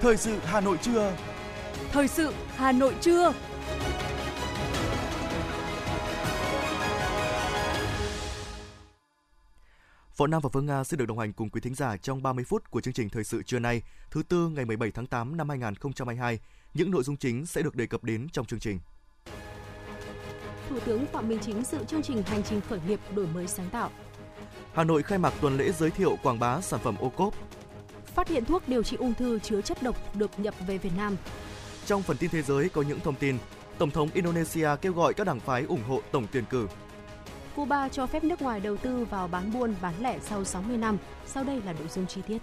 Thời sự Hà Nội trưa. Thời sự Hà Nội trưa. Võ Nam và Phương Nga sẽ được đồng hành cùng quý thính giả trong 30 phút của chương trình Thời sự trưa nay, thứ tư ngày 17 tháng 8 năm 2022. Những nội dung chính sẽ được đề cập đến trong chương trình. Thủ tướng Phạm Minh Chính dự chương trình hành trình khởi nghiệp đổi mới sáng tạo. Hà Nội khai mạc tuần lễ giới thiệu quảng bá sản phẩm ô cốp. Phát hiện thuốc điều trị ung thư chứa chất độc được nhập về Việt Nam. Trong phần tin thế giới có những thông tin, Tổng thống Indonesia kêu gọi các đảng phái ủng hộ tổng tuyển cử. Cuba cho phép nước ngoài đầu tư vào bán buôn bán lẻ sau 60 năm. Sau đây là nội dung chi tiết.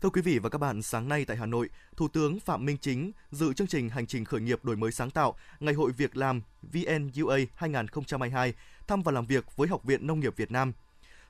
Thưa quý vị và các bạn, sáng nay tại Hà Nội, Thủ tướng Phạm Minh Chính dự chương trình hành trình khởi nghiệp đổi mới sáng tạo Ngày hội Việc làm VNUA 2022 thăm và làm việc với Học viện Nông nghiệp Việt Nam.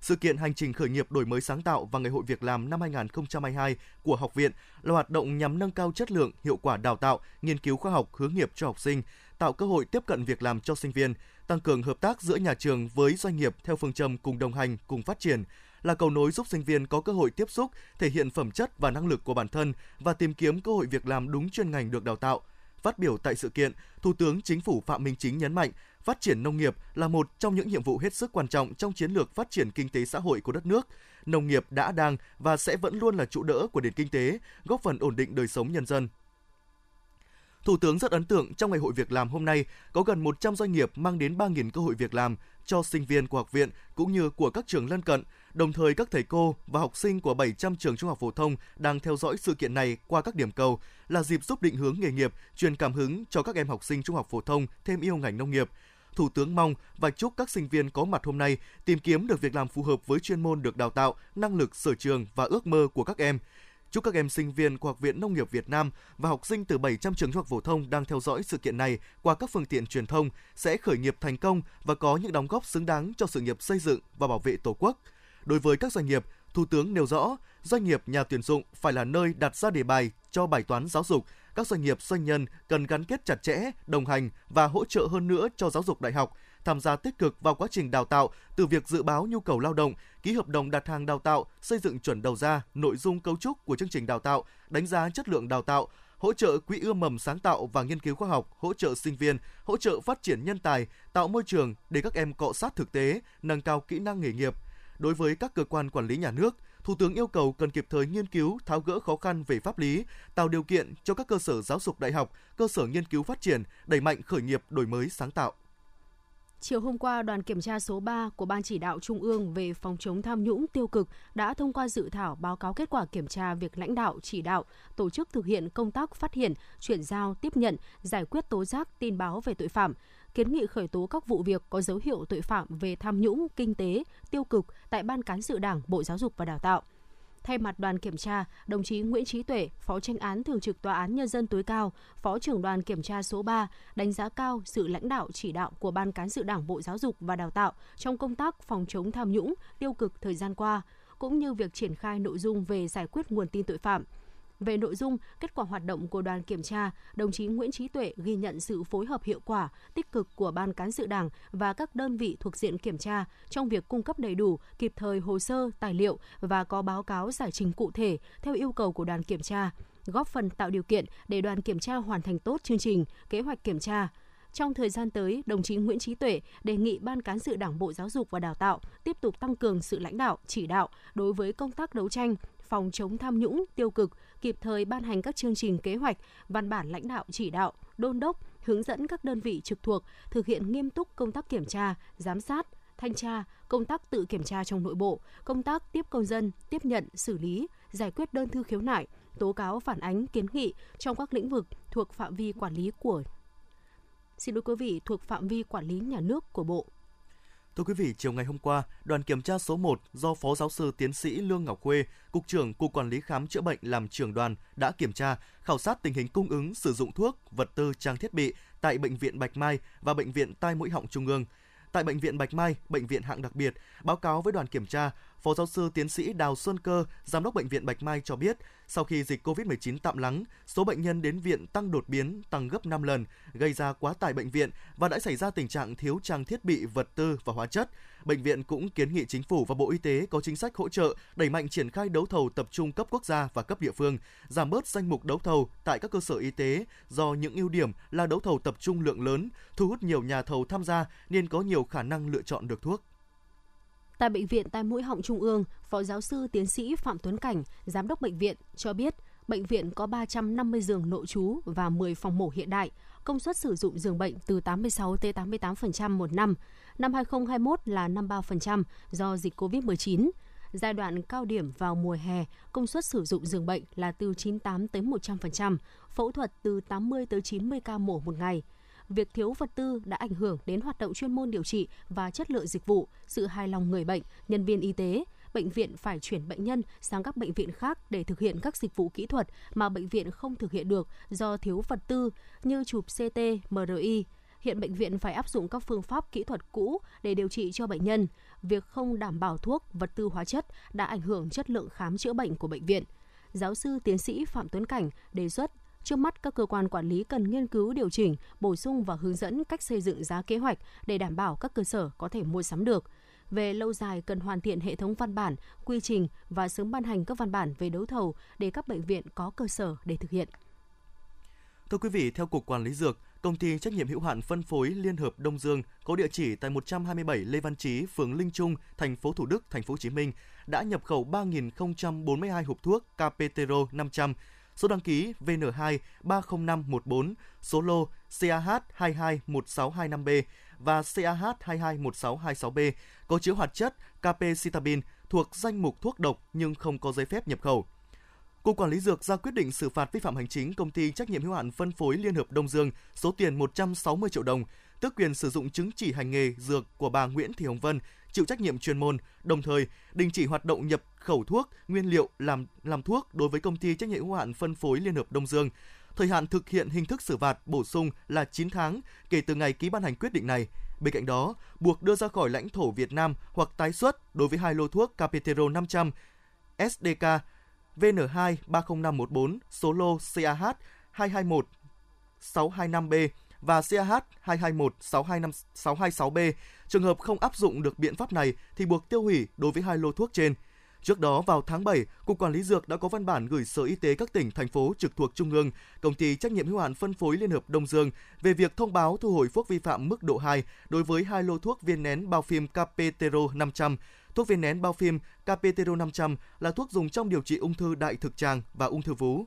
Sự kiện hành trình khởi nghiệp đổi mới sáng tạo và Ngày hội Việc làm năm 2022 của học viện là hoạt động nhằm nâng cao chất lượng, hiệu quả đào tạo, nghiên cứu khoa học hướng nghiệp cho học sinh, tạo cơ hội tiếp cận việc làm cho sinh viên, tăng cường hợp tác giữa nhà trường với doanh nghiệp theo phương châm cùng đồng hành, cùng phát triển, là cầu nối giúp sinh viên có cơ hội tiếp xúc, thể hiện phẩm chất và năng lực của bản thân và tìm kiếm cơ hội việc làm đúng chuyên ngành được đào tạo. Phát biểu tại sự kiện, Thủ tướng Chính phủ Phạm Minh Chính nhấn mạnh, phát triển nông nghiệp là một trong những nhiệm vụ hết sức quan trọng trong chiến lược phát triển kinh tế xã hội của đất nước. Nông nghiệp đã đang và sẽ vẫn luôn là trụ đỡ của nền kinh tế, góp phần ổn định đời sống nhân dân. Thủ tướng rất ấn tượng trong ngày hội việc làm hôm nay có gần 100 doanh nghiệp mang đến 3.000 cơ hội việc làm cho sinh viên của học viện cũng như của các trường lân cận. Đồng thời các thầy cô và học sinh của 700 trường trung học phổ thông đang theo dõi sự kiện này qua các điểm cầu là dịp giúp định hướng nghề nghiệp, truyền cảm hứng cho các em học sinh trung học phổ thông thêm yêu ngành nông nghiệp. Thủ tướng mong và chúc các sinh viên có mặt hôm nay tìm kiếm được việc làm phù hợp với chuyên môn được đào tạo, năng lực sở trường và ước mơ của các em. Chúc các em sinh viên của Học viện Nông nghiệp Việt Nam và học sinh từ 700 trường trung học phổ thông đang theo dõi sự kiện này qua các phương tiện truyền thông sẽ khởi nghiệp thành công và có những đóng góp xứng đáng cho sự nghiệp xây dựng và bảo vệ Tổ quốc. Đối với các doanh nghiệp, Thủ tướng nêu rõ, doanh nghiệp nhà tuyển dụng phải là nơi đặt ra đề bài cho bài toán giáo dục, các doanh nghiệp doanh nhân cần gắn kết chặt chẽ, đồng hành và hỗ trợ hơn nữa cho giáo dục đại học, tham gia tích cực vào quá trình đào tạo từ việc dự báo nhu cầu lao động, ký hợp đồng đặt hàng đào tạo, xây dựng chuẩn đầu ra, nội dung cấu trúc của chương trình đào tạo, đánh giá chất lượng đào tạo, hỗ trợ quỹ ươm mầm sáng tạo và nghiên cứu khoa học, hỗ trợ sinh viên, hỗ trợ phát triển nhân tài, tạo môi trường để các em cọ sát thực tế, nâng cao kỹ năng nghề nghiệp. Đối với các cơ quan quản lý nhà nước, Thủ tướng yêu cầu cần kịp thời nghiên cứu, tháo gỡ khó khăn về pháp lý, tạo điều kiện cho các cơ sở giáo dục đại học, cơ sở nghiên cứu phát triển, đẩy mạnh khởi nghiệp đổi mới sáng tạo. Chiều hôm qua, đoàn kiểm tra số 3 của Ban chỉ đạo Trung ương về phòng chống tham nhũng tiêu cực đã thông qua dự thảo báo cáo kết quả kiểm tra việc lãnh đạo, chỉ đạo, tổ chức thực hiện công tác phát hiện, chuyển giao, tiếp nhận, giải quyết tố giác, tin báo về tội phạm, kiến nghị khởi tố các vụ việc có dấu hiệu tội phạm về tham nhũng, kinh tế, tiêu cực tại Ban cán sự Đảng, Bộ Giáo dục và Đào tạo. Thay mặt đoàn kiểm tra, đồng chí Nguyễn Trí Tuệ, Phó tranh án Thường trực Tòa án Nhân dân tối cao, Phó trưởng đoàn kiểm tra số 3, đánh giá cao sự lãnh đạo chỉ đạo của Ban Cán sự Đảng Bộ Giáo dục và Đào tạo trong công tác phòng chống tham nhũng, tiêu cực thời gian qua, cũng như việc triển khai nội dung về giải quyết nguồn tin tội phạm – về nội dung, kết quả hoạt động của đoàn kiểm tra, đồng chí Nguyễn Trí Tuệ ghi nhận sự phối hợp hiệu quả, tích cực của Ban cán sự Đảng và các đơn vị thuộc diện kiểm tra trong việc cung cấp đầy đủ, kịp thời hồ sơ, tài liệu và có báo cáo giải trình cụ thể theo yêu cầu của đoàn kiểm tra, góp phần tạo điều kiện để đoàn kiểm tra hoàn thành tốt chương trình, kế hoạch kiểm tra, trong thời gian tới, đồng chí Nguyễn Trí Tuệ đề nghị Ban cán sự Đảng Bộ Giáo dục và Đào tạo tiếp tục tăng cường sự lãnh đạo, chỉ đạo đối với công tác đấu tranh, phòng chống tham nhũng, tiêu cực, kịp thời ban hành các chương trình kế hoạch, văn bản lãnh đạo chỉ đạo, đôn đốc, hướng dẫn các đơn vị trực thuộc thực hiện nghiêm túc công tác kiểm tra, giám sát, thanh tra, công tác tự kiểm tra trong nội bộ, công tác tiếp công dân, tiếp nhận, xử lý, giải quyết đơn thư khiếu nại, tố cáo phản ánh kiến nghị trong các lĩnh vực thuộc phạm vi quản lý của Xin lỗi quý vị thuộc phạm vi quản lý nhà nước của Bộ. Thưa quý vị, chiều ngày hôm qua, đoàn kiểm tra số 1 do Phó Giáo sư Tiến sĩ Lương Ngọc Khuê, Cục trưởng Cục Quản lý Khám Chữa Bệnh làm trưởng đoàn đã kiểm tra, khảo sát tình hình cung ứng sử dụng thuốc, vật tư, trang thiết bị tại Bệnh viện Bạch Mai và Bệnh viện Tai Mũi Họng Trung ương. Tại Bệnh viện Bạch Mai, Bệnh viện hạng đặc biệt, báo cáo với đoàn kiểm tra, Phó giáo sư tiến sĩ Đào Xuân Cơ, Giám đốc Bệnh viện Bạch Mai cho biết, sau khi dịch COVID-19 tạm lắng, số bệnh nhân đến viện tăng đột biến, tăng gấp 5 lần, gây ra quá tải bệnh viện và đã xảy ra tình trạng thiếu trang thiết bị, vật tư và hóa chất. Bệnh viện cũng kiến nghị chính phủ và Bộ Y tế có chính sách hỗ trợ đẩy mạnh triển khai đấu thầu tập trung cấp quốc gia và cấp địa phương, giảm bớt danh mục đấu thầu tại các cơ sở y tế do những ưu điểm là đấu thầu tập trung lượng lớn, thu hút nhiều nhà thầu tham gia nên có nhiều khả năng lựa chọn được thuốc. Tại Bệnh viện Tai Mũi Họng Trung ương, Phó Giáo sư Tiến sĩ Phạm Tuấn Cảnh, Giám đốc Bệnh viện cho biết, bệnh viện có 350 giường nội trú và 10 phòng mổ hiện đại, công suất sử dụng giường bệnh từ 86 tới 88% một năm. Năm 2021 là 53% do dịch COVID-19. Giai đoạn cao điểm vào mùa hè, công suất sử dụng giường bệnh là từ 98 tới 100%, phẫu thuật từ 80 tới 90 ca mổ một ngày – việc thiếu vật tư đã ảnh hưởng đến hoạt động chuyên môn điều trị và chất lượng dịch vụ, sự hài lòng người bệnh, nhân viên y tế. Bệnh viện phải chuyển bệnh nhân sang các bệnh viện khác để thực hiện các dịch vụ kỹ thuật mà bệnh viện không thực hiện được do thiếu vật tư như chụp CT, MRI. Hiện bệnh viện phải áp dụng các phương pháp kỹ thuật cũ để điều trị cho bệnh nhân. Việc không đảm bảo thuốc, vật tư hóa chất đã ảnh hưởng chất lượng khám chữa bệnh của bệnh viện giáo sư tiến sĩ Phạm Tuấn Cảnh đề xuất Trước mắt, các cơ quan quản lý cần nghiên cứu điều chỉnh, bổ sung và hướng dẫn cách xây dựng giá kế hoạch để đảm bảo các cơ sở có thể mua sắm được. Về lâu dài cần hoàn thiện hệ thống văn bản, quy trình và sớm ban hành các văn bản về đấu thầu để các bệnh viện có cơ sở để thực hiện. Thưa quý vị, theo Cục Quản lý Dược, công ty trách nhiệm hữu hạn phân phối Liên hợp Đông Dương có địa chỉ tại 127 Lê Văn Chí, phường Linh Trung, thành phố Thủ Đức, thành phố Hồ Chí Minh đã nhập khẩu 3.042 hộp thuốc Capetero 500 số đăng ký VN2 30514, số lô CAH221625B và CAH221626B có chứa hoạt chất capecitabine thuộc danh mục thuốc độc nhưng không có giấy phép nhập khẩu. Cục Quản lý Dược ra quyết định xử phạt vi phạm hành chính công ty trách nhiệm hữu hạn phân phối Liên hợp Đông Dương số tiền 160 triệu đồng, tước quyền sử dụng chứng chỉ hành nghề dược của bà Nguyễn Thị Hồng Vân, chịu trách nhiệm chuyên môn, đồng thời đình chỉ hoạt động nhập khẩu thuốc, nguyên liệu làm làm thuốc đối với công ty trách nhiệm hữu hạn phân phối Liên hợp Đông Dương. Thời hạn thực hiện hình thức xử phạt bổ sung là 9 tháng kể từ ngày ký ban hành quyết định này. Bên cạnh đó, buộc đưa ra khỏi lãnh thổ Việt Nam hoặc tái xuất đối với hai lô thuốc Capetero 500 SDK VN2 30514 số lô CAH 221 625B và CAH 221 625 626B. Trường hợp không áp dụng được biện pháp này thì buộc tiêu hủy đối với hai lô thuốc trên. Trước đó vào tháng 7, Cục Quản lý Dược đã có văn bản gửi Sở Y tế các tỉnh, thành phố trực thuộc Trung ương, Công ty trách nhiệm hữu hạn phân phối Liên hợp Đông Dương về việc thông báo thu hồi thuốc vi phạm mức độ 2 đối với hai lô thuốc viên nén bao phim Capetero 500. Thuốc viên nén bao phim Capetero 500 là thuốc dùng trong điều trị ung thư đại thực tràng và ung thư vú.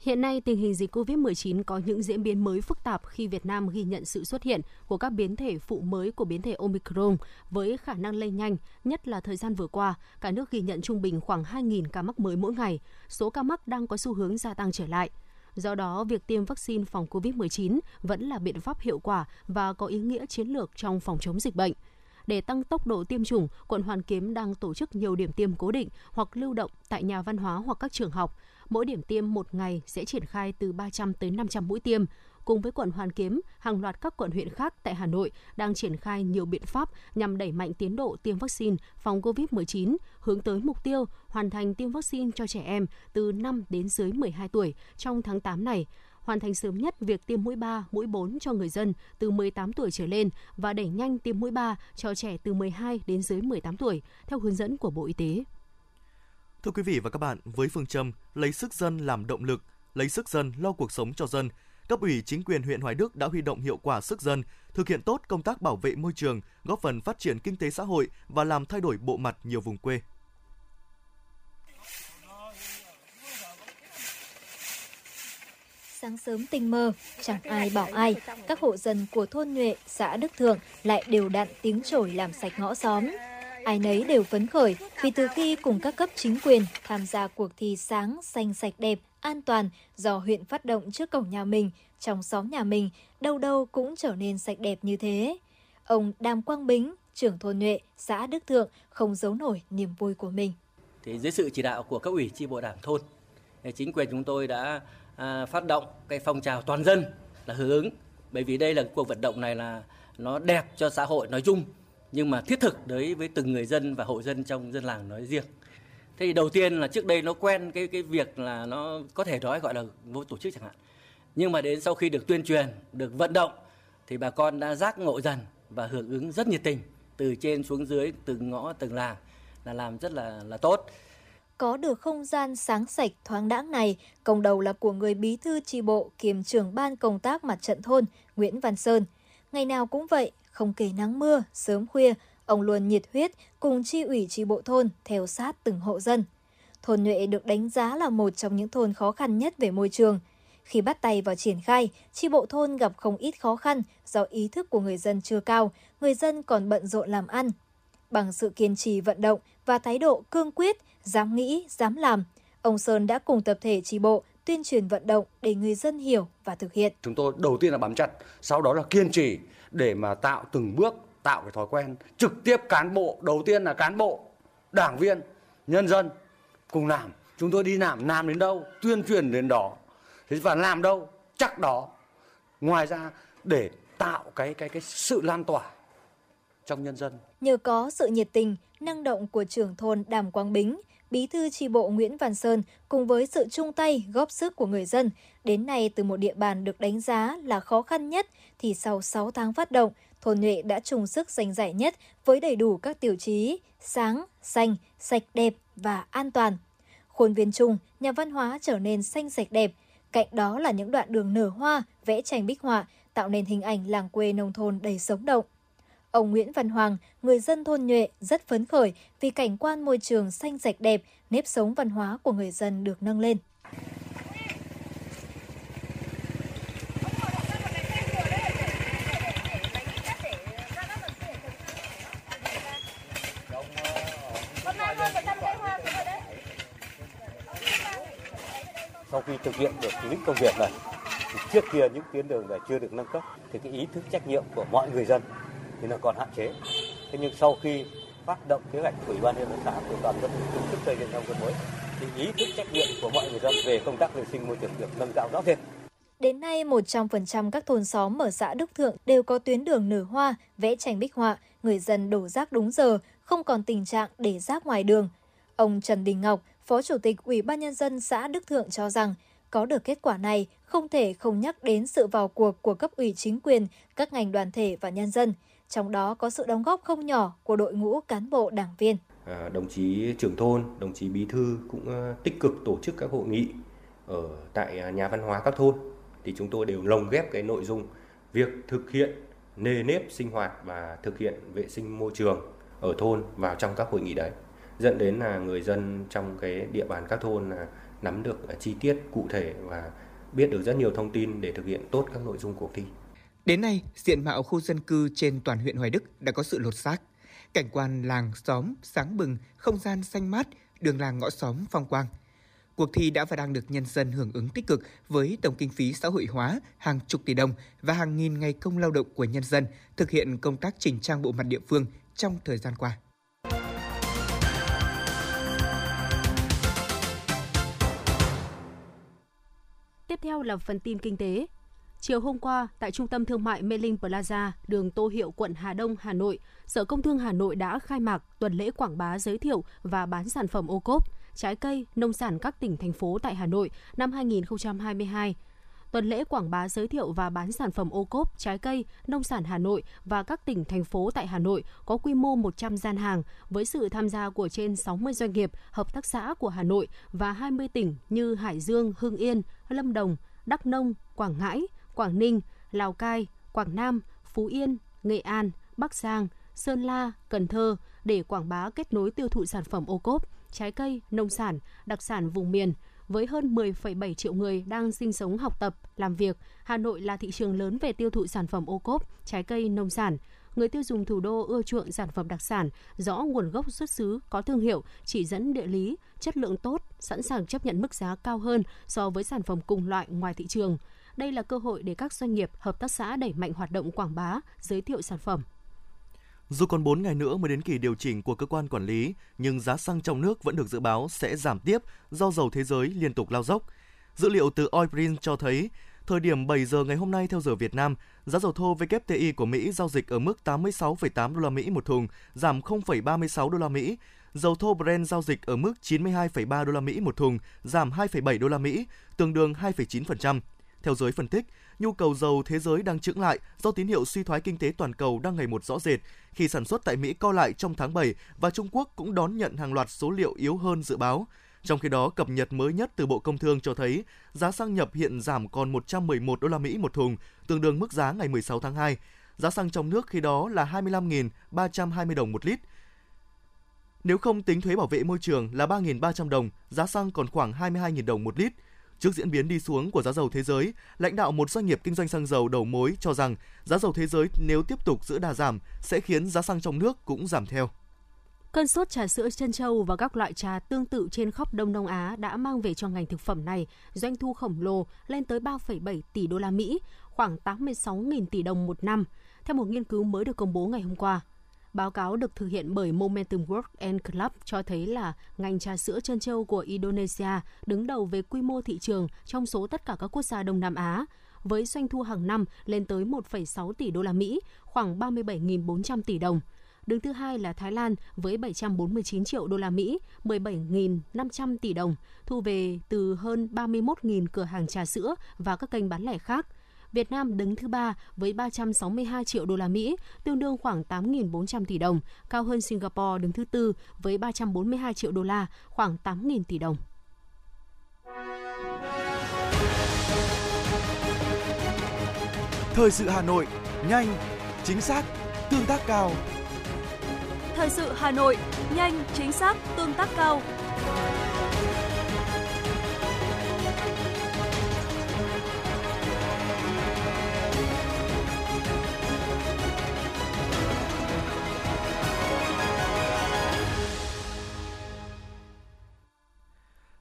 Hiện nay, tình hình dịch COVID-19 có những diễn biến mới phức tạp khi Việt Nam ghi nhận sự xuất hiện của các biến thể phụ mới của biến thể Omicron với khả năng lây nhanh, nhất là thời gian vừa qua, cả nước ghi nhận trung bình khoảng 2.000 ca mắc mới mỗi ngày. Số ca mắc đang có xu hướng gia tăng trở lại. Do đó, việc tiêm vaccine phòng COVID-19 vẫn là biện pháp hiệu quả và có ý nghĩa chiến lược trong phòng chống dịch bệnh. Để tăng tốc độ tiêm chủng, quận Hoàn Kiếm đang tổ chức nhiều điểm tiêm cố định hoặc lưu động tại nhà văn hóa hoặc các trường học mỗi điểm tiêm một ngày sẽ triển khai từ 300 tới 500 mũi tiêm. Cùng với quận Hoàn Kiếm, hàng loạt các quận huyện khác tại Hà Nội đang triển khai nhiều biện pháp nhằm đẩy mạnh tiến độ tiêm vaccine phòng COVID-19, hướng tới mục tiêu hoàn thành tiêm vaccine cho trẻ em từ 5 đến dưới 12 tuổi trong tháng 8 này hoàn thành sớm nhất việc tiêm mũi 3, mũi 4 cho người dân từ 18 tuổi trở lên và đẩy nhanh tiêm mũi 3 cho trẻ từ 12 đến dưới 18 tuổi theo hướng dẫn của Bộ Y tế. Thưa quý vị và các bạn, với phương châm lấy sức dân làm động lực, lấy sức dân lo cuộc sống cho dân, cấp ủy chính quyền huyện Hoài Đức đã huy động hiệu quả sức dân, thực hiện tốt công tác bảo vệ môi trường, góp phần phát triển kinh tế xã hội và làm thay đổi bộ mặt nhiều vùng quê. Sáng sớm tinh mơ, chẳng ai bảo ai, các hộ dân của thôn Nhuệ, xã Đức Thượng lại đều đặn tiếng chổi làm sạch ngõ xóm. Ai nấy đều phấn khởi vì từ khi cùng các cấp chính quyền tham gia cuộc thi sáng, xanh sạch đẹp, an toàn do huyện phát động trước cổng nhà mình, trong xóm nhà mình, đâu đâu cũng trở nên sạch đẹp như thế. Ông Đàm Quang Bính, trưởng thôn Nhuệ, xã Đức Thượng không giấu nổi niềm vui của mình. Thì dưới sự chỉ đạo của các ủy chi bộ đảng thôn, chính quyền chúng tôi đã à, phát động cái phong trào toàn dân là hưởng ứng bởi vì đây là cuộc vận động này là nó đẹp cho xã hội nói chung nhưng mà thiết thực đối với từng người dân và hộ dân trong dân làng nói riêng. Thế thì đầu tiên là trước đây nó quen cái cái việc là nó có thể nói gọi là vô tổ chức chẳng hạn. Nhưng mà đến sau khi được tuyên truyền, được vận động thì bà con đã giác ngộ dần và hưởng ứng rất nhiệt tình từ trên xuống dưới từng ngõ từng làng là làm rất là là tốt có được không gian sáng sạch thoáng đãng này, công đầu là của người bí thư tri bộ kiêm trưởng ban công tác mặt trận thôn Nguyễn Văn Sơn. Ngày nào cũng vậy, không kể nắng mưa, sớm khuya, ông luôn nhiệt huyết cùng chi ủy tri bộ thôn theo sát từng hộ dân. Thôn Nhuệ được đánh giá là một trong những thôn khó khăn nhất về môi trường. Khi bắt tay vào triển khai, chi bộ thôn gặp không ít khó khăn do ý thức của người dân chưa cao, người dân còn bận rộn làm ăn. Bằng sự kiên trì vận động và thái độ cương quyết, dám nghĩ, dám làm, ông Sơn đã cùng tập thể chi bộ tuyên truyền vận động để người dân hiểu và thực hiện. Chúng tôi đầu tiên là bám chặt, sau đó là kiên trì để mà tạo từng bước, tạo cái thói quen. Trực tiếp cán bộ, đầu tiên là cán bộ, đảng viên, nhân dân cùng làm. Chúng tôi đi làm, làm đến đâu, tuyên truyền đến đó. Thế và làm đâu, chắc đó. Ngoài ra để tạo cái cái cái sự lan tỏa trong nhân dân. Nhờ có sự nhiệt tình, năng động của trưởng thôn Đàm Quang Bính, Bí thư tri bộ Nguyễn Văn Sơn cùng với sự chung tay góp sức của người dân, đến nay từ một địa bàn được đánh giá là khó khăn nhất thì sau 6 tháng phát động, thôn Nhuệ đã chung sức giành giải nhất với đầy đủ các tiêu chí sáng, xanh, sạch đẹp và an toàn. Khuôn viên chung, nhà văn hóa trở nên xanh sạch đẹp, cạnh đó là những đoạn đường nở hoa, vẽ tranh bích họa, tạo nên hình ảnh làng quê nông thôn đầy sống động. Ông Nguyễn Văn Hoàng, người dân thôn Nhuệ rất phấn khởi vì cảnh quan môi trường xanh sạch đẹp, nếp sống văn hóa của người dân được nâng lên. Sau khi thực hiện được những công việc này, thì trước kia những tuyến đường này chưa được nâng cấp, thì cái ý thức trách nhiệm của mọi người dân thì nó còn hạn chế. Thế nhưng sau khi phát động kế hoạch của ủy ban nhân dân xã của toàn dân chung sức xây dựng nông thôn mới thì ý thức trách nhiệm của mọi người dân về công tác vệ sinh môi trường được nâng cao rõ rệt. Đến nay, 100% các thôn xóm ở xã Đức Thượng đều có tuyến đường nở hoa, vẽ tranh bích họa, người dân đổ rác đúng giờ, không còn tình trạng để rác ngoài đường. Ông Trần Đình Ngọc, Phó Chủ tịch Ủy ban Nhân dân xã Đức Thượng cho rằng, có được kết quả này không thể không nhắc đến sự vào cuộc của cấp ủy chính quyền, các ngành đoàn thể và nhân dân – trong đó có sự đóng góp không nhỏ của đội ngũ cán bộ đảng viên. À, đồng chí trưởng thôn, đồng chí bí thư cũng à, tích cực tổ chức các hội nghị ở tại à, nhà văn hóa các thôn thì chúng tôi đều lồng ghép cái nội dung việc thực hiện nề nếp sinh hoạt và thực hiện vệ sinh môi trường ở thôn vào trong các hội nghị đấy dẫn đến là người dân trong cái địa bàn các thôn là nắm được à, chi tiết cụ thể và biết được rất nhiều thông tin để thực hiện tốt các nội dung cuộc thi. Đến nay, diện mạo khu dân cư trên toàn huyện Hoài Đức đã có sự lột xác. Cảnh quan làng, xóm, sáng bừng, không gian xanh mát, đường làng ngõ xóm phong quang. Cuộc thi đã và đang được nhân dân hưởng ứng tích cực với tổng kinh phí xã hội hóa hàng chục tỷ đồng và hàng nghìn ngày công lao động của nhân dân thực hiện công tác chỉnh trang bộ mặt địa phương trong thời gian qua. Tiếp theo là phần tin kinh tế. Chiều hôm qua, tại Trung tâm Thương mại Mê Linh Plaza, đường Tô Hiệu, quận Hà Đông, Hà Nội, Sở Công Thương Hà Nội đã khai mạc tuần lễ quảng bá giới thiệu và bán sản phẩm ô cốp, trái cây, nông sản các tỉnh, thành phố tại Hà Nội năm 2022. Tuần lễ quảng bá giới thiệu và bán sản phẩm ô cốp, trái cây, nông sản Hà Nội và các tỉnh, thành phố tại Hà Nội có quy mô 100 gian hàng với sự tham gia của trên 60 doanh nghiệp, hợp tác xã của Hà Nội và 20 tỉnh như Hải Dương, Hưng Yên, Lâm Đồng, Đắk Nông, Quảng Ngãi, Quảng Ninh, Lào Cai, Quảng Nam, Phú Yên, Nghệ An, Bắc Giang, Sơn La, Cần Thơ để quảng bá kết nối tiêu thụ sản phẩm ô cốp, trái cây, nông sản, đặc sản vùng miền. Với hơn 10,7 triệu người đang sinh sống, học tập, làm việc, Hà Nội là thị trường lớn về tiêu thụ sản phẩm ô cốp, trái cây, nông sản. Người tiêu dùng thủ đô ưa chuộng sản phẩm đặc sản, rõ nguồn gốc xuất xứ, có thương hiệu, chỉ dẫn địa lý, chất lượng tốt, sẵn sàng chấp nhận mức giá cao hơn so với sản phẩm cùng loại ngoài thị trường. Đây là cơ hội để các doanh nghiệp, hợp tác xã đẩy mạnh hoạt động quảng bá, giới thiệu sản phẩm. Dù còn 4 ngày nữa mới đến kỳ điều chỉnh của cơ quan quản lý, nhưng giá xăng trong nước vẫn được dự báo sẽ giảm tiếp do dầu thế giới liên tục lao dốc. Dữ liệu từ Oilprint cho thấy, thời điểm 7 giờ ngày hôm nay theo giờ Việt Nam, giá dầu thô WTI của Mỹ giao dịch ở mức 86,8 đô la Mỹ một thùng, giảm 0,36 đô la Mỹ. Dầu thô Brent giao dịch ở mức 92,3 đô la Mỹ một thùng, giảm 2,7 đô la Mỹ, tương đương 2,9%. Theo giới phân tích, nhu cầu dầu thế giới đang chững lại do tín hiệu suy thoái kinh tế toàn cầu đang ngày một rõ rệt khi sản xuất tại Mỹ co lại trong tháng 7 và Trung Quốc cũng đón nhận hàng loạt số liệu yếu hơn dự báo. Trong khi đó, cập nhật mới nhất từ Bộ Công Thương cho thấy giá xăng nhập hiện giảm còn 111 đô la Mỹ một thùng, tương đương mức giá ngày 16 tháng 2. Giá xăng trong nước khi đó là 25.320 đồng một lít. Nếu không tính thuế bảo vệ môi trường là 3.300 đồng, giá xăng còn khoảng 22.000 đồng một lít. Trước diễn biến đi xuống của giá dầu thế giới, lãnh đạo một doanh nghiệp kinh doanh xăng dầu đầu mối cho rằng giá dầu thế giới nếu tiếp tục giữ đà giảm sẽ khiến giá xăng trong nước cũng giảm theo. Cơn sốt trà sữa chân châu và các loại trà tương tự trên khắp Đông Đông Á đã mang về cho ngành thực phẩm này doanh thu khổng lồ lên tới 3,7 tỷ đô la Mỹ, khoảng 86.000 tỷ đồng một năm, theo một nghiên cứu mới được công bố ngày hôm qua. Báo cáo được thực hiện bởi Momentum Work and Club cho thấy là ngành trà sữa chân châu của Indonesia đứng đầu về quy mô thị trường trong số tất cả các quốc gia Đông Nam Á, với doanh thu hàng năm lên tới 1,6 tỷ đô la Mỹ, khoảng 37.400 tỷ đồng. Đứng thứ hai là Thái Lan với 749 triệu đô la Mỹ, 17.500 tỷ đồng, thu về từ hơn 31.000 cửa hàng trà sữa và các kênh bán lẻ khác. Việt Nam đứng thứ ba với 362 triệu đô la Mỹ, tương đương khoảng 8.400 tỷ đồng, cao hơn Singapore đứng thứ tư với 342 triệu đô la, khoảng 8.000 tỷ đồng. Thời sự Hà Nội, nhanh, chính xác, tương tác cao. Thời sự Hà Nội, nhanh, chính xác, tương tác cao.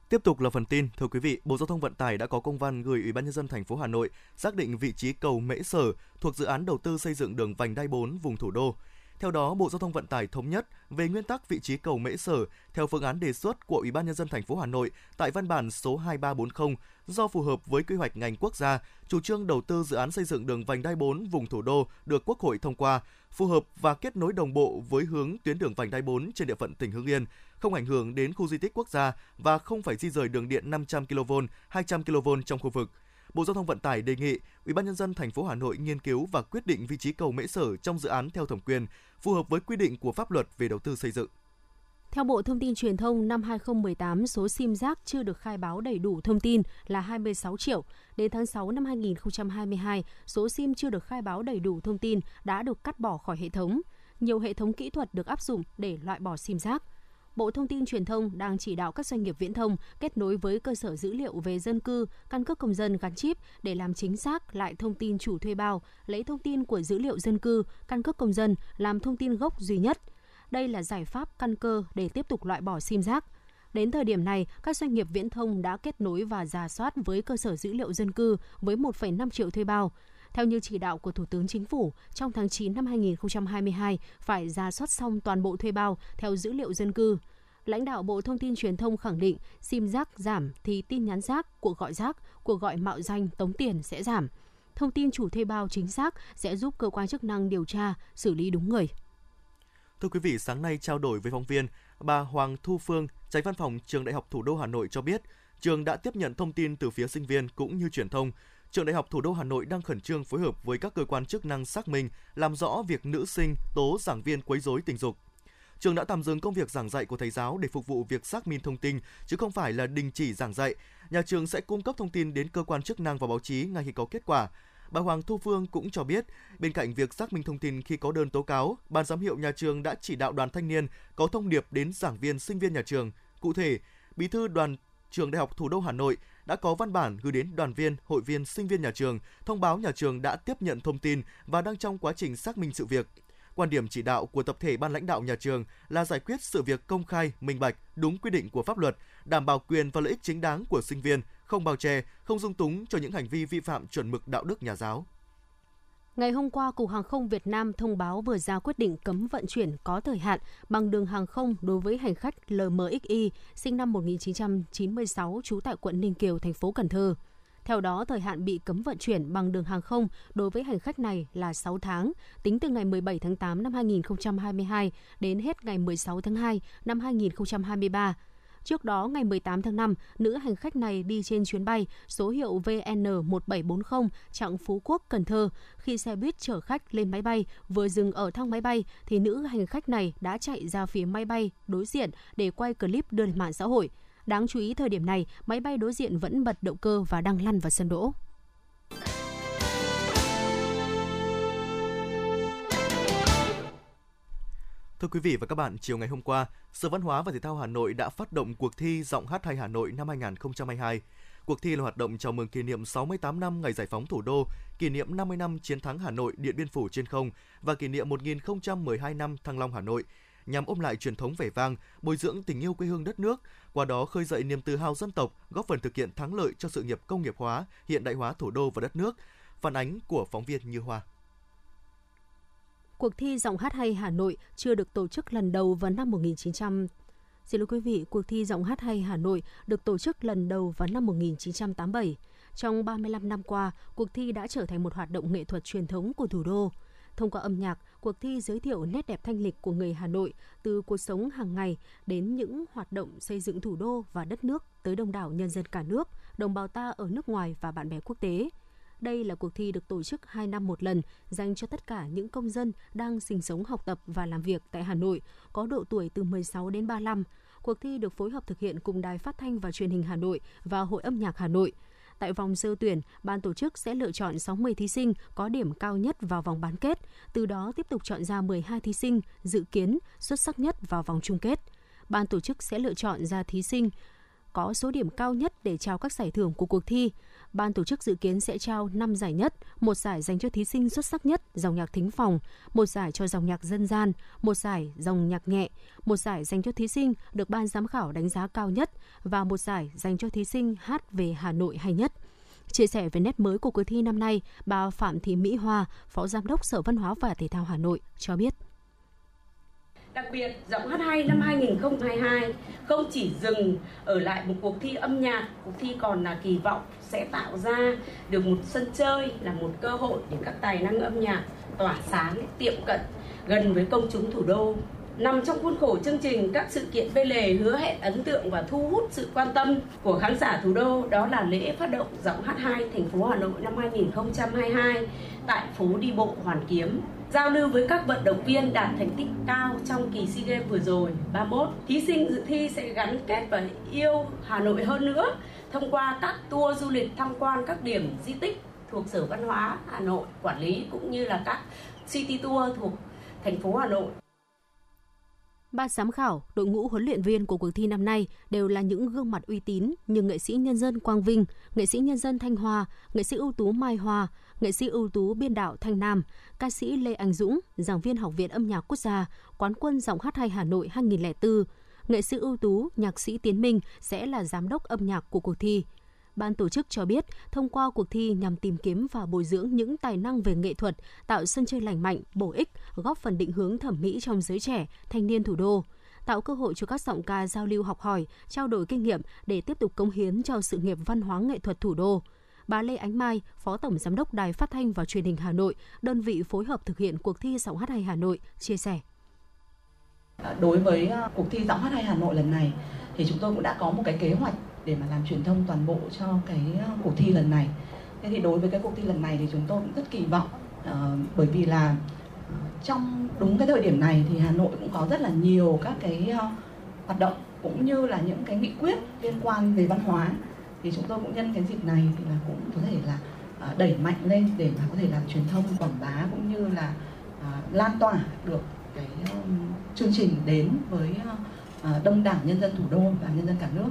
Tiếp tục là phần tin, thưa quý vị, Bộ Giao thông Vận tải đã có công văn gửi Ủy ban nhân dân thành phố Hà Nội xác định vị trí cầu Mễ Sở thuộc dự án đầu tư xây dựng đường vành đai 4 vùng thủ đô. Theo đó, Bộ Giao thông Vận tải thống nhất về nguyên tắc vị trí cầu Mễ Sở theo phương án đề xuất của Ủy ban nhân dân thành phố Hà Nội tại văn bản số 2340 do phù hợp với quy hoạch ngành quốc gia, chủ trương đầu tư dự án xây dựng đường vành đai 4 vùng thủ đô được Quốc hội thông qua, phù hợp và kết nối đồng bộ với hướng tuyến đường vành đai 4 trên địa phận tỉnh Hưng Yên, không ảnh hưởng đến khu di tích quốc gia và không phải di rời đường điện 500 kV, 200 kV trong khu vực. Bộ Giao thông Vận tải đề nghị Ủy ban nhân dân thành phố Hà Nội nghiên cứu và quyết định vị trí cầu Mễ Sở trong dự án theo thẩm quyền, phù hợp với quy định của pháp luật về đầu tư xây dựng. Theo Bộ Thông tin Truyền thông, năm 2018, số SIM rác chưa được khai báo đầy đủ thông tin là 26 triệu. Đến tháng 6 năm 2022, số SIM chưa được khai báo đầy đủ thông tin đã được cắt bỏ khỏi hệ thống. Nhiều hệ thống kỹ thuật được áp dụng để loại bỏ SIM rác. Bộ Thông tin Truyền thông đang chỉ đạo các doanh nghiệp viễn thông kết nối với cơ sở dữ liệu về dân cư, căn cước công dân gắn chip để làm chính xác lại thông tin chủ thuê bao, lấy thông tin của dữ liệu dân cư, căn cước công dân làm thông tin gốc duy nhất. Đây là giải pháp căn cơ để tiếp tục loại bỏ sim rác. Đến thời điểm này, các doanh nghiệp viễn thông đã kết nối và giả soát với cơ sở dữ liệu dân cư với 1,5 triệu thuê bao. Theo như chỉ đạo của Thủ tướng Chính phủ, trong tháng 9 năm 2022 phải ra soát xong toàn bộ thuê bao theo dữ liệu dân cư. Lãnh đạo Bộ Thông tin Truyền thông khẳng định sim rác giảm thì tin nhắn rác, cuộc gọi rác, cuộc gọi mạo danh tống tiền sẽ giảm. Thông tin chủ thuê bao chính xác sẽ giúp cơ quan chức năng điều tra, xử lý đúng người. Thưa quý vị, sáng nay trao đổi với phóng viên, bà Hoàng Thu Phương, tránh văn phòng Trường Đại học Thủ đô Hà Nội cho biết, trường đã tiếp nhận thông tin từ phía sinh viên cũng như truyền thông Trường Đại học Thủ đô Hà Nội đang khẩn trương phối hợp với các cơ quan chức năng xác minh, làm rõ việc nữ sinh tố giảng viên quấy rối tình dục. Trường đã tạm dừng công việc giảng dạy của thầy giáo để phục vụ việc xác minh thông tin, chứ không phải là đình chỉ giảng dạy. Nhà trường sẽ cung cấp thông tin đến cơ quan chức năng và báo chí ngay khi có kết quả. Bà Hoàng Thu Phương cũng cho biết, bên cạnh việc xác minh thông tin khi có đơn tố cáo, ban giám hiệu nhà trường đã chỉ đạo đoàn thanh niên có thông điệp đến giảng viên, sinh viên nhà trường. Cụ thể, Bí thư đoàn trường Đại học Thủ đô Hà Nội đã có văn bản gửi đến đoàn viên, hội viên, sinh viên nhà trường, thông báo nhà trường đã tiếp nhận thông tin và đang trong quá trình xác minh sự việc. Quan điểm chỉ đạo của tập thể ban lãnh đạo nhà trường là giải quyết sự việc công khai, minh bạch, đúng quy định của pháp luật, đảm bảo quyền và lợi ích chính đáng của sinh viên, không bao che, không dung túng cho những hành vi vi phạm chuẩn mực đạo đức nhà giáo. Ngày hôm qua, Cục Hàng không Việt Nam thông báo vừa ra quyết định cấm vận chuyển có thời hạn bằng đường hàng không đối với hành khách LMXI sinh năm 1996 trú tại quận Ninh Kiều, thành phố Cần Thơ. Theo đó, thời hạn bị cấm vận chuyển bằng đường hàng không đối với hành khách này là 6 tháng, tính từ ngày 17 tháng 8 năm 2022 đến hết ngày 16 tháng 2 năm 2023. Trước đó, ngày 18 tháng 5, nữ hành khách này đi trên chuyến bay số hiệu VN1740 chặng Phú Quốc, Cần Thơ. Khi xe buýt chở khách lên máy bay, vừa dừng ở thang máy bay, thì nữ hành khách này đã chạy ra phía máy bay đối diện để quay clip đưa lên mạng xã hội. Đáng chú ý thời điểm này, máy bay đối diện vẫn bật động cơ và đang lăn vào sân đỗ. Thưa quý vị và các bạn, chiều ngày hôm qua, Sở Văn hóa và Thể thao Hà Nội đã phát động cuộc thi Giọng hát hay Hà Nội năm 2022. Cuộc thi là hoạt động chào mừng kỷ niệm 68 năm ngày giải phóng thủ đô, kỷ niệm 50 năm chiến thắng Hà Nội Điện Biên Phủ trên không và kỷ niệm 1012 năm Thăng Long Hà Nội, nhằm ôm lại truyền thống vẻ vang, bồi dưỡng tình yêu quê hương đất nước, qua đó khơi dậy niềm tự hào dân tộc, góp phần thực hiện thắng lợi cho sự nghiệp công nghiệp hóa, hiện đại hóa thủ đô và đất nước. Phản ánh của phóng viên Như Hoa. Cuộc thi giọng hát hay Hà Nội chưa được tổ chức lần đầu vào năm 1900 Xin lỗi quý vị, cuộc thi giọng hát hay Hà Nội được tổ chức lần đầu vào năm 1987. Trong 35 năm qua, cuộc thi đã trở thành một hoạt động nghệ thuật truyền thống của thủ đô. Thông qua âm nhạc, cuộc thi giới thiệu nét đẹp thanh lịch của người Hà Nội từ cuộc sống hàng ngày đến những hoạt động xây dựng thủ đô và đất nước tới đông đảo nhân dân cả nước, đồng bào ta ở nước ngoài và bạn bè quốc tế. Đây là cuộc thi được tổ chức 2 năm một lần dành cho tất cả những công dân đang sinh sống học tập và làm việc tại Hà Nội, có độ tuổi từ 16 đến 35. Cuộc thi được phối hợp thực hiện cùng Đài Phát thanh và Truyền hình Hà Nội và Hội âm nhạc Hà Nội. Tại vòng sơ tuyển, ban tổ chức sẽ lựa chọn 60 thí sinh có điểm cao nhất vào vòng bán kết, từ đó tiếp tục chọn ra 12 thí sinh dự kiến xuất sắc nhất vào vòng chung kết. Ban tổ chức sẽ lựa chọn ra thí sinh có số điểm cao nhất để trao các giải thưởng của cuộc thi ban tổ chức dự kiến sẽ trao 5 giải nhất, một giải dành cho thí sinh xuất sắc nhất dòng nhạc thính phòng, một giải cho dòng nhạc dân gian, một giải dòng nhạc nhẹ, một giải dành cho thí sinh được ban giám khảo đánh giá cao nhất và một giải dành cho thí sinh hát về Hà Nội hay nhất. Chia sẻ về nét mới của cuộc thi năm nay, bà Phạm Thị Mỹ Hoa, Phó Giám đốc Sở Văn hóa và Thể thao Hà Nội cho biết. Đặc biệt, Giọng hát hay năm 2022 không chỉ dừng ở lại một cuộc thi âm nhạc, cuộc thi còn là kỳ vọng sẽ tạo ra được một sân chơi là một cơ hội để các tài năng âm nhạc tỏa sáng, tiệm cận gần với công chúng thủ đô. Nằm trong khuôn khổ chương trình, các sự kiện bên lề hứa hẹn ấn tượng và thu hút sự quan tâm của khán giả thủ đô đó là lễ phát động giọng hát 2 thành phố Hà Nội năm 2022 tại phố đi bộ Hoàn Kiếm giao lưu với các vận động viên đạt thành tích cao trong kỳ SEA Games vừa rồi 31. Thí sinh dự thi sẽ gắn kết và yêu Hà Nội hơn nữa thông qua các tour du lịch tham quan các điểm di tích thuộc Sở Văn hóa Hà Nội quản lý cũng như là các city tour thuộc thành phố Hà Nội. Ban giám khảo, đội ngũ huấn luyện viên của cuộc thi năm nay đều là những gương mặt uy tín như nghệ sĩ nhân dân Quang Vinh, nghệ sĩ nhân dân Thanh Hoa, nghệ sĩ ưu tú Mai Hoa, nghệ sĩ ưu tú biên đạo Thanh Nam, ca sĩ Lê Anh Dũng, giảng viên Học viện Âm nhạc Quốc gia, quán quân giọng hát hay Hà Nội 2004, nghệ sĩ ưu tú, nhạc sĩ Tiến Minh sẽ là giám đốc âm nhạc của cuộc thi. Ban tổ chức cho biết, thông qua cuộc thi nhằm tìm kiếm và bồi dưỡng những tài năng về nghệ thuật, tạo sân chơi lành mạnh, bổ ích, góp phần định hướng thẩm mỹ trong giới trẻ, thanh niên thủ đô tạo cơ hội cho các giọng ca giao lưu học hỏi, trao đổi kinh nghiệm để tiếp tục cống hiến cho sự nghiệp văn hóa nghệ thuật thủ đô. Bà Lê Ánh Mai, Phó Tổng Giám đốc Đài Phát thanh và Truyền hình Hà Nội, đơn vị phối hợp thực hiện cuộc thi giọng hát hay Hà Nội, chia sẻ. Đối với à, cuộc thi giọng hát hay Hà Nội lần này thì chúng tôi cũng đã có một cái kế hoạch để mà làm truyền thông toàn bộ cho cái ờ, cuộc thi lần này. Thế thì đối với cái cuộc thi lần này thì chúng tôi cũng rất kỳ vọng uh, bởi vì là ờ, trong đúng cái thời điểm này thì Hà Nội cũng có rất là nhiều các cái uh, hoạt động cũng như là những cái nghị quyết liên quan về văn hóa thì chúng tôi cũng nhân cái dịp này thì là cũng có thể là uh, đẩy mạnh lên để mà có thể làm truyền thông quảng bá cũng như là uh, lan tỏa được cái um, chương trình đến với uh, đông đảo nhân dân thủ đô và nhân dân cả nước.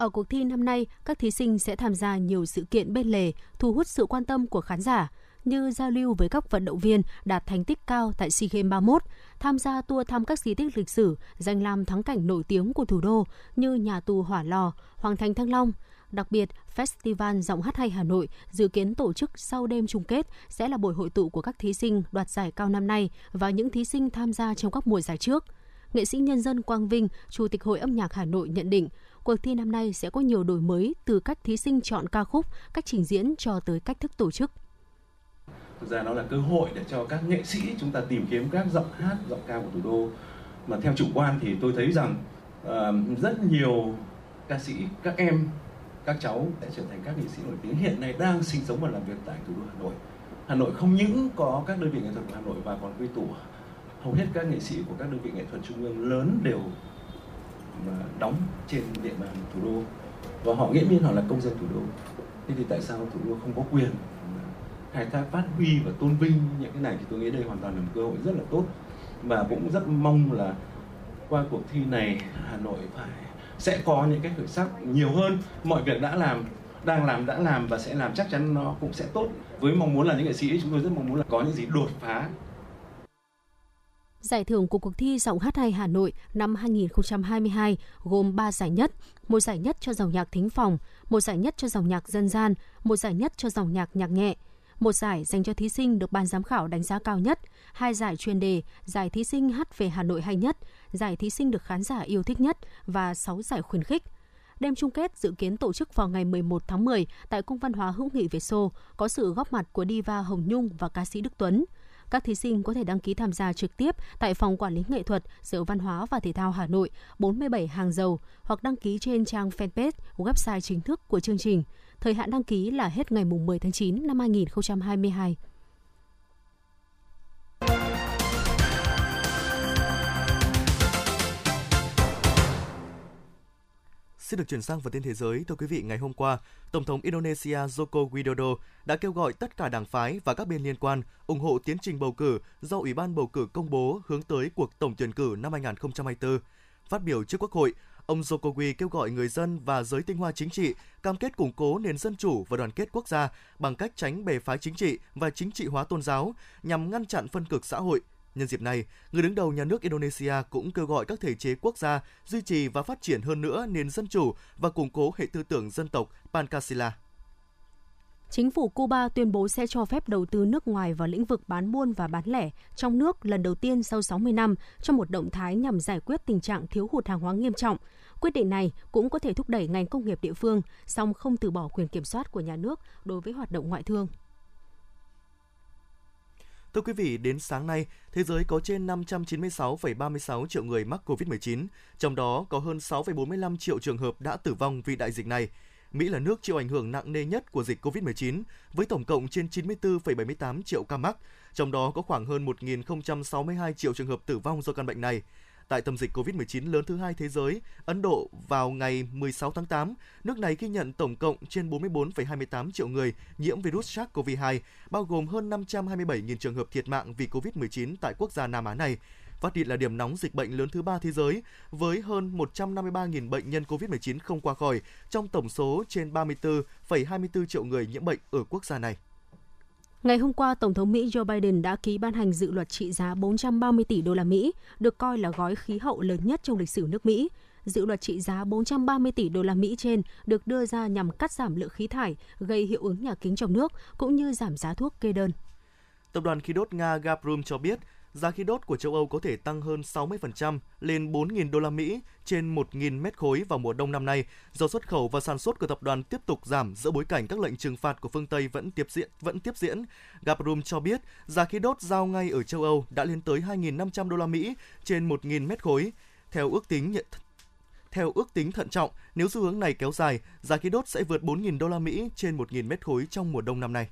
Ở cuộc thi năm nay, các thí sinh sẽ tham gia nhiều sự kiện bên lề, thu hút sự quan tâm của khán giả như giao lưu với các vận động viên đạt thành tích cao tại SEA Games 31, tham gia tour thăm các di tích lịch sử, danh lam thắng cảnh nổi tiếng của thủ đô như nhà tù Hỏa Lò, Hoàng thành Thăng Long. Đặc biệt, Festival Giọng hát hay Hà Nội dự kiến tổ chức sau đêm chung kết sẽ là buổi hội tụ của các thí sinh đoạt giải cao năm nay và những thí sinh tham gia trong các mùa giải trước. Nghệ sĩ nhân dân Quang Vinh, Chủ tịch Hội âm nhạc Hà Nội nhận định, cuộc thi năm nay sẽ có nhiều đổi mới từ cách thí sinh chọn ca khúc, cách trình diễn cho tới cách thức tổ chức. Thực ra nó là cơ hội để cho các nghệ sĩ chúng ta tìm kiếm các giọng hát, giọng ca của thủ đô. Mà theo chủ quan thì tôi thấy rằng uh, rất nhiều ca sĩ, các em, các cháu sẽ trở thành các nghệ sĩ nổi tiếng hiện nay đang sinh sống và làm việc tại thủ đô Hà Nội. Hà Nội không những có các đơn vị nghệ thuật của Hà Nội và còn quy tụ hầu hết các nghệ sĩ của các đơn vị nghệ thuật trung ương lớn đều đóng trên địa bàn thủ đô. Và họ nghĩa nhiên họ là công dân thủ đô. Thế thì tại sao thủ đô không có quyền khai thác, phát huy và tôn vinh những cái này? Thì tôi nghĩ đây hoàn toàn là một cơ hội rất là tốt. Và cũng rất mong là qua cuộc thi này, Hà Nội phải, sẽ có những cái khởi sắc nhiều hơn. Mọi việc đã làm, đang làm, đã làm và sẽ làm, chắc chắn nó cũng sẽ tốt. Với mong muốn là những nghệ sĩ chúng tôi rất mong muốn là có những gì đột phá Giải thưởng của cuộc thi giọng hát hay Hà Nội năm 2022 gồm 3 giải nhất, một giải nhất cho dòng nhạc thính phòng, một giải nhất cho dòng nhạc dân gian, một giải nhất cho dòng nhạc nhạc nhẹ, một giải dành cho thí sinh được ban giám khảo đánh giá cao nhất, hai giải chuyên đề, giải thí sinh hát về Hà Nội hay nhất, giải thí sinh được khán giả yêu thích nhất và 6 giải khuyến khích. Đêm chung kết dự kiến tổ chức vào ngày 11 tháng 10 tại Cung văn hóa hữu nghị Việt Xô, có sự góp mặt của diva Hồng Nhung và ca sĩ Đức Tuấn. Các thí sinh có thể đăng ký tham gia trực tiếp tại Phòng Quản lý Nghệ thuật, Sở Văn hóa và Thể thao Hà Nội, 47 Hàng Dầu hoặc đăng ký trên trang fanpage, website chính thức của chương trình. Thời hạn đăng ký là hết ngày 10 tháng 9 năm 2022. Xin được chuyển sang phần tin thế giới. Thưa quý vị, ngày hôm qua, Tổng thống Indonesia Joko Widodo đã kêu gọi tất cả đảng phái và các bên liên quan ủng hộ tiến trình bầu cử do Ủy ban bầu cử công bố hướng tới cuộc tổng tuyển cử năm 2024. Phát biểu trước Quốc hội, ông Jokowi kêu gọi người dân và giới tinh hoa chính trị cam kết củng cố nền dân chủ và đoàn kết quốc gia bằng cách tránh bè phái chính trị và chính trị hóa tôn giáo nhằm ngăn chặn phân cực xã hội, Nhân dịp này, người đứng đầu nhà nước Indonesia cũng kêu gọi các thể chế quốc gia duy trì và phát triển hơn nữa nền dân chủ và củng cố hệ tư tưởng dân tộc Pancasila. Chính phủ Cuba tuyên bố sẽ cho phép đầu tư nước ngoài vào lĩnh vực bán buôn và bán lẻ trong nước lần đầu tiên sau 60 năm trong một động thái nhằm giải quyết tình trạng thiếu hụt hàng hóa nghiêm trọng. Quyết định này cũng có thể thúc đẩy ngành công nghiệp địa phương, song không từ bỏ quyền kiểm soát của nhà nước đối với hoạt động ngoại thương. Thưa quý vị, đến sáng nay, thế giới có trên 596,36 triệu người mắc COVID-19, trong đó có hơn 6,45 triệu trường hợp đã tử vong vì đại dịch này. Mỹ là nước chịu ảnh hưởng nặng nề nhất của dịch COVID-19 với tổng cộng trên 94,78 triệu ca mắc, trong đó có khoảng hơn 1.062 triệu trường hợp tử vong do căn bệnh này. Tại tâm dịch COVID-19 lớn thứ hai thế giới, Ấn Độ vào ngày 16 tháng 8, nước này ghi nhận tổng cộng trên 44,28 triệu người nhiễm virus SARS-CoV-2, bao gồm hơn 527.000 trường hợp thiệt mạng vì COVID-19 tại quốc gia Nam Á này. Phát hiện là điểm nóng dịch bệnh lớn thứ ba thế giới, với hơn 153.000 bệnh nhân COVID-19 không qua khỏi, trong tổng số trên 34,24 triệu người nhiễm bệnh ở quốc gia này. Ngày hôm qua, Tổng thống Mỹ Joe Biden đã ký ban hành dự luật trị giá 430 tỷ đô la Mỹ, được coi là gói khí hậu lớn nhất trong lịch sử nước Mỹ. Dự luật trị giá 430 tỷ đô la Mỹ trên được đưa ra nhằm cắt giảm lượng khí thải gây hiệu ứng nhà kính trong nước cũng như giảm giá thuốc kê đơn. Tập đoàn khí đốt Nga Gazprom cho biết giá khí đốt của châu Âu có thể tăng hơn 60% lên 4.000 đô la Mỹ trên 1.000 mét khối vào mùa đông năm nay do xuất khẩu và sản xuất của tập đoàn tiếp tục giảm giữa bối cảnh các lệnh trừng phạt của phương Tây vẫn tiếp diễn. Vẫn tiếp diễn. Gazprom cho biết giá khí đốt giao ngay ở châu Âu đã lên tới 2.500 đô la Mỹ trên 1.000 mét khối. Theo ước tính nhận theo ước tính thận trọng, nếu xu hướng này kéo dài, giá khí đốt sẽ vượt 4.000 đô la Mỹ trên 1.000 mét khối trong mùa đông năm nay.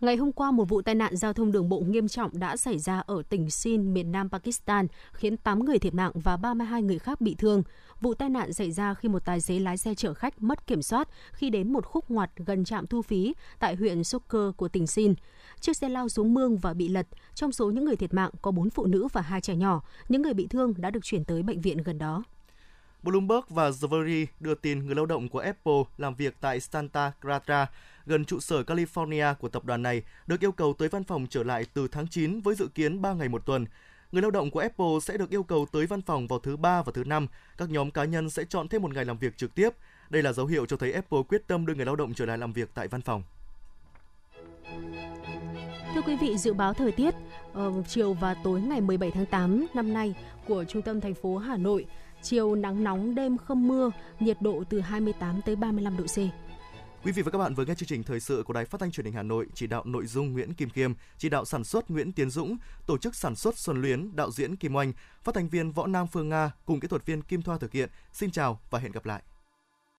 Ngày hôm qua, một vụ tai nạn giao thông đường bộ nghiêm trọng đã xảy ra ở tỉnh Sindh, miền Nam Pakistan, khiến 8 người thiệt mạng và 32 người khác bị thương. Vụ tai nạn xảy ra khi một tài xế lái xe chở khách mất kiểm soát khi đến một khúc ngoặt gần trạm thu phí tại huyện Sukkur của tỉnh Sindh. Chiếc xe lao xuống mương và bị lật. Trong số những người thiệt mạng có 4 phụ nữ và 2 trẻ nhỏ. Những người bị thương đã được chuyển tới bệnh viện gần đó. Bloomberg và The Verge đưa tin người lao động của Apple làm việc tại Santa Clara gần trụ sở California của tập đoàn này được yêu cầu tới văn phòng trở lại từ tháng 9 với dự kiến 3 ngày một tuần. Người lao động của Apple sẽ được yêu cầu tới văn phòng vào thứ ba và thứ năm. Các nhóm cá nhân sẽ chọn thêm một ngày làm việc trực tiếp. Đây là dấu hiệu cho thấy Apple quyết tâm đưa người lao động trở lại làm việc tại văn phòng. Thưa quý vị, dự báo thời tiết uh, chiều và tối ngày 17 tháng 8 năm nay của trung tâm thành phố Hà Nội, chiều nắng nóng đêm không mưa, nhiệt độ từ 28 tới 35 độ C. Quý vị và các bạn vừa nghe chương trình thời sự của Đài Phát thanh Truyền hình Hà Nội, chỉ đạo nội dung Nguyễn Kim Khiêm, chỉ đạo sản xuất Nguyễn Tiến Dũng, tổ chức sản xuất Xuân Luyến, đạo diễn Kim Oanh, phát thanh viên Võ Nam Phương Nga cùng kỹ thuật viên Kim Thoa thực hiện. Xin chào và hẹn gặp lại.